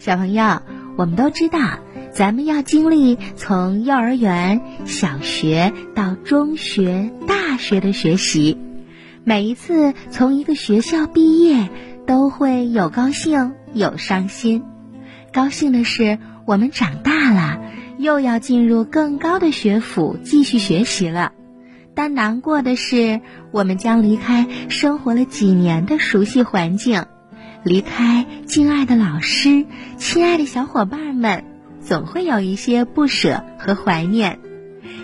小朋友，我们都知道，咱们要经历从幼儿园、小学到中学、大学的学习。每一次从一个学校毕业，都会有高兴，有伤心。高兴的是，我们长大了，又要进入更高的学府继续学习了。但难过的是，我们将离开生活了几年的熟悉环境。离开敬爱的老师，亲爱的小伙伴们，总会有一些不舍和怀念。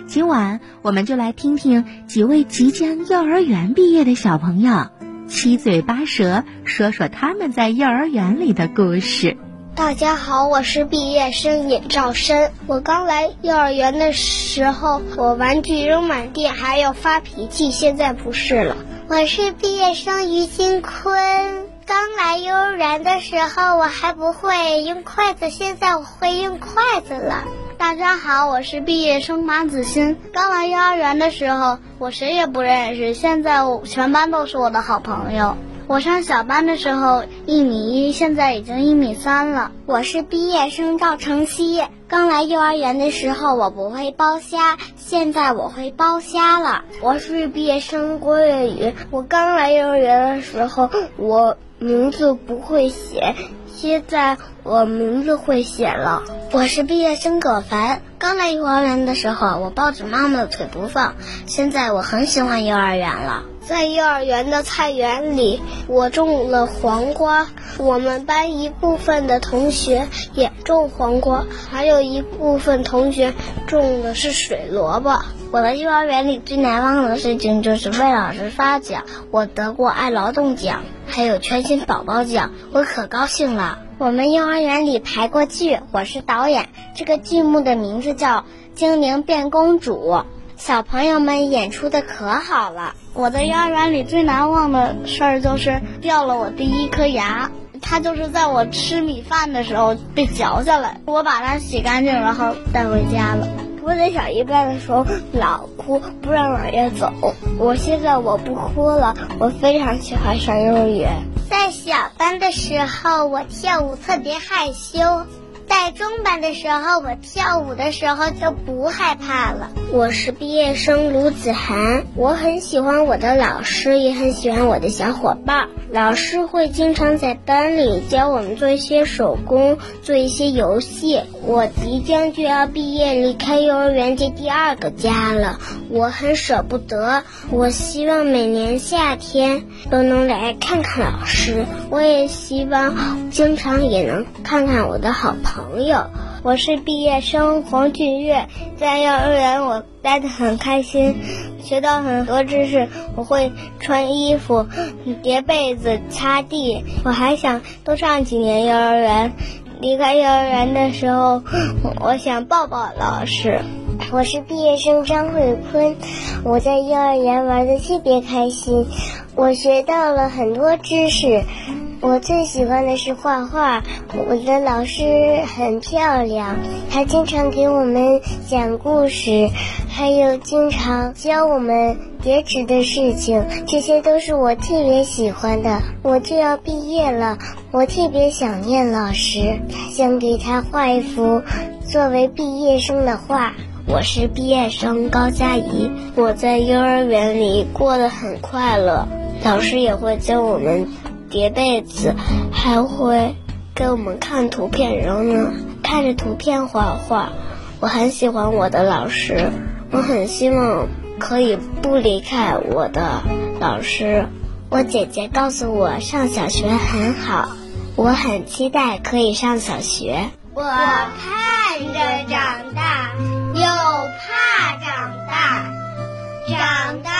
今晚我们就来听听几位即将幼儿园毕业的小朋友七嘴八舌说说他们在幼儿园里的故事。大家好，我是毕业生尹兆申。我刚来幼儿园的时候，我玩具扔满地，还要发脾气，现在不是了。我是毕业生于金坤。刚来幼儿园的时候，我还不会用筷子，现在我会用筷子了。大家好，我是毕业生马子欣。刚来幼儿园的时候，我谁也不认识，现在我全班都是我的好朋友。我上小班的时候一米一，现在已经一米三了。我是毕业生赵成熙。刚来幼儿园的时候，我不会剥虾，现在我会剥虾了。我是毕业生郭月宇。我刚来幼儿园的时候，我。名字不会写，现在我名字会写了。我是毕业生葛凡，刚来幼儿园的时候，我抱着妈妈的腿不放，现在我很喜欢幼儿园了。在幼儿园的菜园里，我种了黄瓜。我们班一部分的同学也种黄瓜，还有一部分同学种的是水萝卜。我的幼儿园里最难忘的事情就是为老师发奖，我得过爱劳动奖。还有全新宝宝奖，我可高兴了。我们幼儿园里排过剧，我是导演。这个剧目的名字叫《精灵变公主》，小朋友们演出的可好了。我在幼儿园里最难忘的事儿就是掉了我第一颗牙，它就是在我吃米饭的时候被嚼下来，我把它洗干净，然后带回家了。我在小一班的时候老哭，不让姥爷走。我现在我不哭了，我非常喜欢上幼儿园。在小班的时候，我跳舞特别害羞。在中班的时候，我跳舞的时候就不害怕了。我是毕业生卢子涵，我很喜欢我的老师，也很喜欢我的小伙伴。老师会经常在班里教我们做一些手工，做一些游戏。我即将就要毕业，离开幼儿园这第二个家了，我很舍不得。我希望每年夏天都能来看看老师，我也希望经常也能看看我的好朋友。朋友，我是毕业生黄俊月，在幼儿园我待得很开心，学到很多知识。我会穿衣服、叠被子、擦地。我还想多上几年幼儿园。离开幼儿园的时候，我想抱抱老师。我是毕业生张慧坤，我在幼儿园玩的特别开心，我学到了很多知识。我最喜欢的是画画，我的老师很漂亮，她经常给我们讲故事，还有经常教我们叠纸的事情，这些都是我特别喜欢的。我就要毕业了，我特别想念老师，想给他画一幅作为毕业生的画。我是毕业生高佳怡，我在幼儿园里过得很快乐，老师也会教我们。叠被子，还会给我们看图片，然后呢，看着图片画画。我很喜欢我的老师，我很希望可以不离开我的老师。我姐姐告诉我上小学很好，我很期待可以上小学。我盼着长大，又怕长大，长大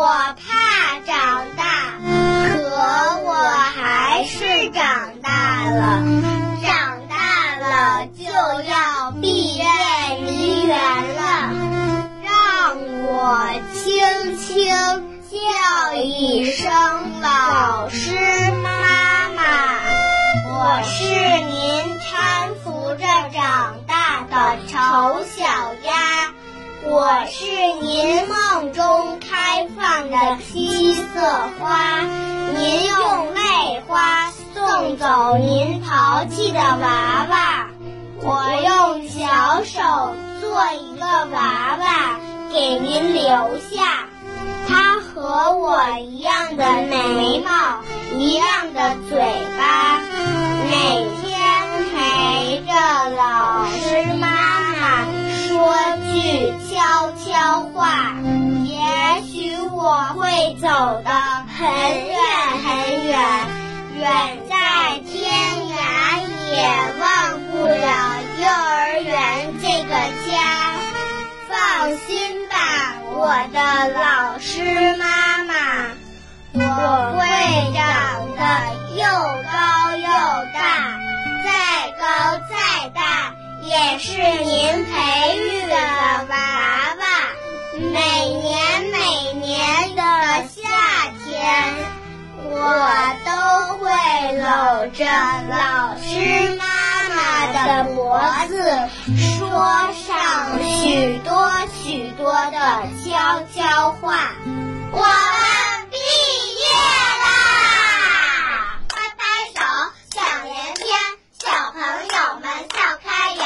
我怕长大，可我还是长大了。长大了就要毕业离园了，让我轻轻叫一声老师妈妈。我是您搀扶着长大的丑小鸭，我是您梦中开放的七色花，您用泪花送走您淘气的娃娃，我用小手做一个娃娃给您留下。它和我一样的眉毛，一样的嘴走得很远很远，远在天涯也忘不了幼儿园这个家。放心吧，我的老师妈妈，我会长得又高又大，再高再大也是您培育说上许多许多的悄悄话们毕业啦！拍拍手，响连天，小朋友们笑开颜，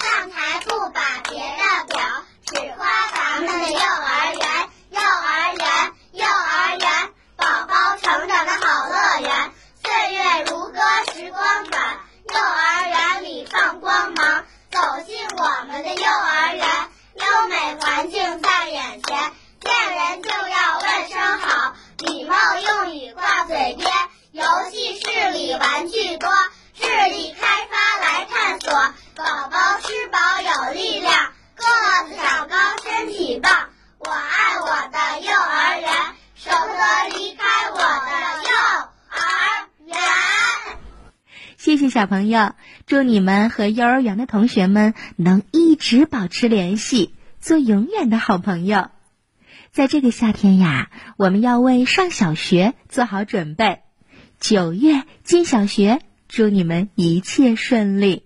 上台不把别的表，只夸咱们的幼儿园，幼儿园，幼儿园，宝宝成长的好乐园。岁月如歌，时光转，幼儿园里放光芒。走进我们的幼儿园，优美环境在眼前，见人就要问声好，礼貌用语挂嘴边，游戏室里玩具多，智力开发来探索，宝宝吃饱有力量，个子长高身体棒。我爱我的幼儿园，舍不得离开我的幼儿园。谢谢小朋友，祝你们和幼儿园的同学们能一直保持联系，做永远的好朋友。在这个夏天呀，我们要为上小学做好准备。九月进小学，祝你们一切顺利。